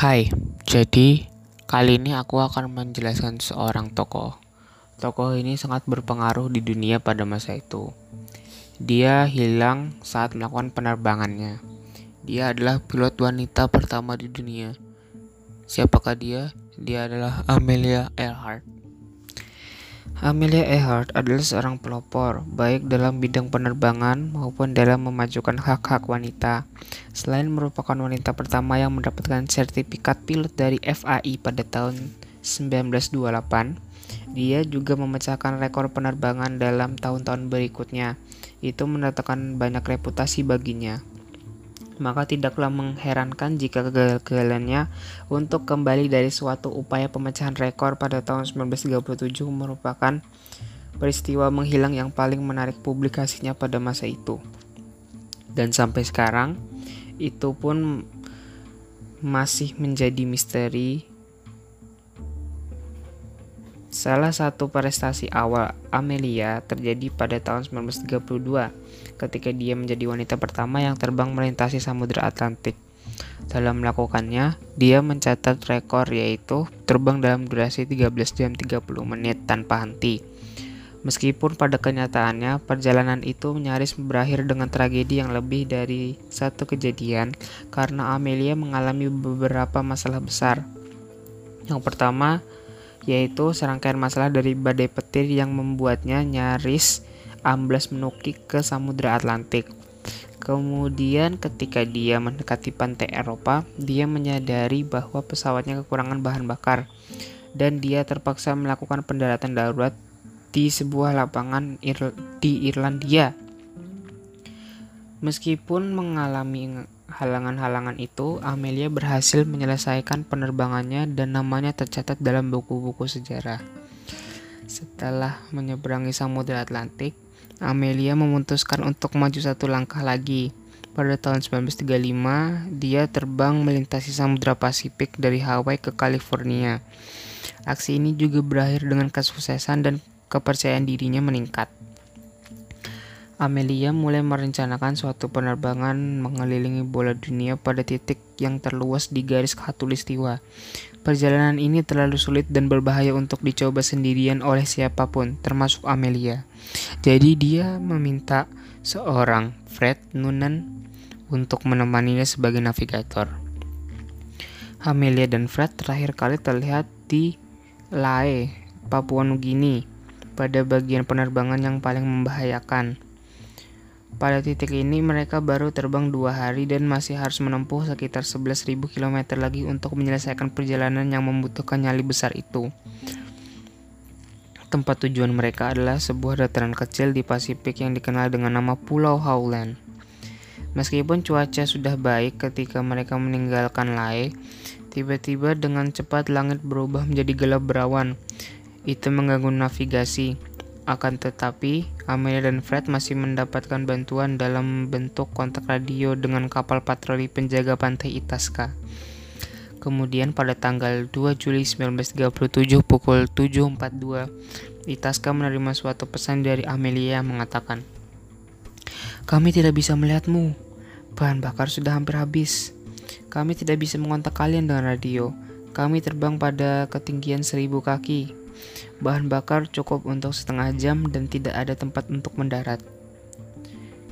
Hai, jadi kali ini aku akan menjelaskan seorang tokoh. Tokoh ini sangat berpengaruh di dunia pada masa itu. Dia hilang saat melakukan penerbangannya. Dia adalah pilot wanita pertama di dunia. Siapakah dia? Dia adalah Amelia Earhart. Amelia Earhart adalah seorang pelopor, baik dalam bidang penerbangan maupun dalam memajukan hak-hak wanita. Selain merupakan wanita pertama yang mendapatkan sertifikat pilot dari FAI pada tahun 1928, dia juga memecahkan rekor penerbangan dalam tahun-tahun berikutnya. Itu mendatangkan banyak reputasi baginya maka tidaklah mengherankan jika kegagalannya untuk kembali dari suatu upaya pemecahan rekor pada tahun 1937 merupakan peristiwa menghilang yang paling menarik publikasinya pada masa itu. Dan sampai sekarang, itu pun masih menjadi misteri Salah satu prestasi awal Amelia terjadi pada tahun 1932 ketika dia menjadi wanita pertama yang terbang melintasi Samudra Atlantik. Dalam melakukannya, dia mencatat rekor yaitu terbang dalam durasi 13 jam 30 menit tanpa henti. Meskipun pada kenyataannya perjalanan itu nyaris berakhir dengan tragedi yang lebih dari satu kejadian karena Amelia mengalami beberapa masalah besar. Yang pertama, yaitu serangkaian masalah dari badai petir yang membuatnya nyaris amblas menukik ke Samudra Atlantik. Kemudian ketika dia mendekati pantai Eropa, dia menyadari bahwa pesawatnya kekurangan bahan bakar dan dia terpaksa melakukan pendaratan darurat di sebuah lapangan Ir di Irlandia. Meskipun mengalami halangan-halangan itu, Amelia berhasil menyelesaikan penerbangannya dan namanya tercatat dalam buku-buku sejarah. Setelah menyeberangi Samudra Atlantik, Amelia memutuskan untuk maju satu langkah lagi. Pada tahun 1935, dia terbang melintasi Samudra Pasifik dari Hawaii ke California. Aksi ini juga berakhir dengan kesuksesan dan kepercayaan dirinya meningkat. Amelia mulai merencanakan suatu penerbangan mengelilingi bola dunia pada titik yang terluas di garis khatulistiwa. Perjalanan ini terlalu sulit dan berbahaya untuk dicoba sendirian oleh siapa pun, termasuk Amelia. Jadi dia meminta seorang Fred Noonan untuk menemaninya sebagai navigator. Amelia dan Fred terakhir kali terlihat di Lae, Papua Nugini, pada bagian penerbangan yang paling membahayakan. Pada titik ini mereka baru terbang dua hari dan masih harus menempuh sekitar 11.000 km lagi untuk menyelesaikan perjalanan yang membutuhkan nyali besar itu. Tempat tujuan mereka adalah sebuah dataran kecil di Pasifik yang dikenal dengan nama Pulau Howland. Meskipun cuaca sudah baik ketika mereka meninggalkan Lae, tiba-tiba dengan cepat langit berubah menjadi gelap berawan. Itu mengganggu navigasi akan tetapi, Amelia dan Fred masih mendapatkan bantuan dalam bentuk kontak radio dengan kapal patroli penjaga pantai Itasca. Kemudian pada tanggal 2 Juli 1937 pukul 7.42, Itasca menerima suatu pesan dari Amelia yang mengatakan, Kami tidak bisa melihatmu. Bahan bakar sudah hampir habis. Kami tidak bisa mengontak kalian dengan radio. Kami terbang pada ketinggian seribu kaki. Bahan bakar cukup untuk setengah jam dan tidak ada tempat untuk mendarat.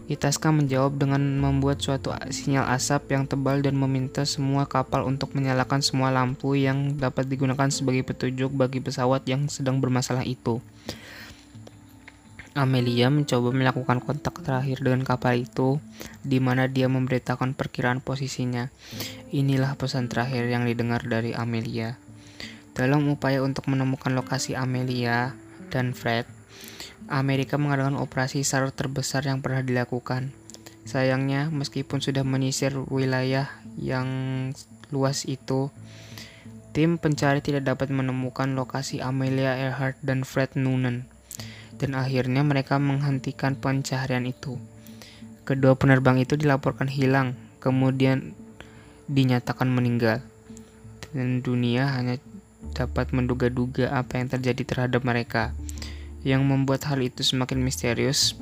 Itaska menjawab dengan membuat suatu sinyal asap yang tebal dan meminta semua kapal untuk menyalakan semua lampu yang dapat digunakan sebagai petunjuk bagi pesawat yang sedang bermasalah itu. Amelia mencoba melakukan kontak terakhir dengan kapal itu, di mana dia memberitakan perkiraan posisinya. Inilah pesan terakhir yang didengar dari Amelia. Dalam upaya untuk menemukan lokasi Amelia dan Fred, Amerika mengadakan operasi SAR terbesar yang pernah dilakukan. Sayangnya, meskipun sudah menyisir wilayah yang luas itu, tim pencari tidak dapat menemukan lokasi Amelia Earhart dan Fred Noonan, dan akhirnya mereka menghentikan pencarian itu. Kedua penerbang itu dilaporkan hilang, kemudian dinyatakan meninggal, dan dunia hanya dapat menduga-duga apa yang terjadi terhadap mereka. Yang membuat hal itu semakin misterius,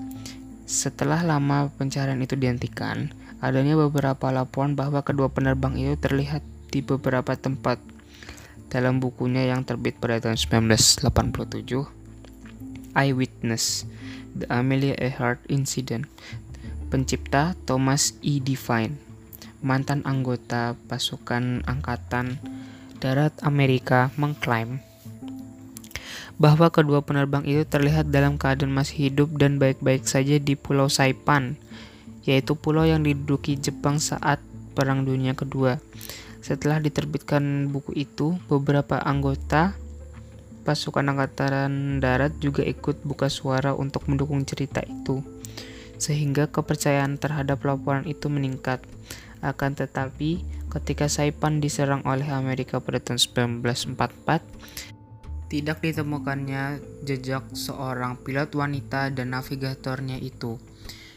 setelah lama pencarian itu dihentikan, adanya beberapa laporan bahwa kedua penerbang itu terlihat di beberapa tempat. Dalam bukunya yang terbit pada tahun 1987, Eyewitness, The Amelia Earhart Incident, pencipta Thomas E. Devine, mantan anggota pasukan angkatan darat Amerika mengklaim bahwa kedua penerbang itu terlihat dalam keadaan masih hidup dan baik-baik saja di Pulau Saipan, yaitu pulau yang diduduki Jepang saat Perang Dunia Kedua. Setelah diterbitkan buku itu, beberapa anggota pasukan angkatan darat juga ikut buka suara untuk mendukung cerita itu, sehingga kepercayaan terhadap laporan itu meningkat. Akan tetapi, ketika Saipan diserang oleh Amerika pada tahun 1944, tidak ditemukannya jejak seorang pilot wanita dan navigatornya itu.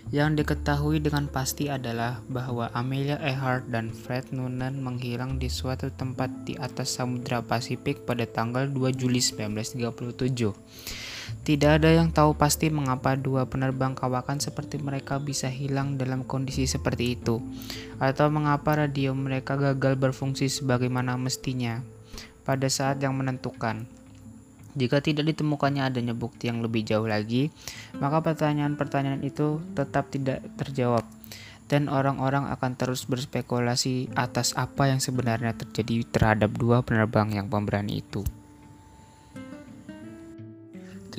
Yang diketahui dengan pasti adalah bahwa Amelia Earhart dan Fred Noonan menghilang di suatu tempat di atas Samudra Pasifik pada tanggal 2 Juli 1937. Tidak ada yang tahu pasti mengapa dua penerbang kawakan seperti mereka bisa hilang dalam kondisi seperti itu, atau mengapa radio mereka gagal berfungsi sebagaimana mestinya pada saat yang menentukan. Jika tidak ditemukannya adanya bukti yang lebih jauh lagi, maka pertanyaan-pertanyaan itu tetap tidak terjawab, dan orang-orang akan terus berspekulasi atas apa yang sebenarnya terjadi terhadap dua penerbang yang pemberani itu.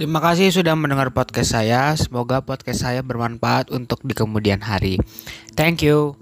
Terima kasih sudah mendengar podcast saya. Semoga podcast saya bermanfaat untuk di kemudian hari. Thank you.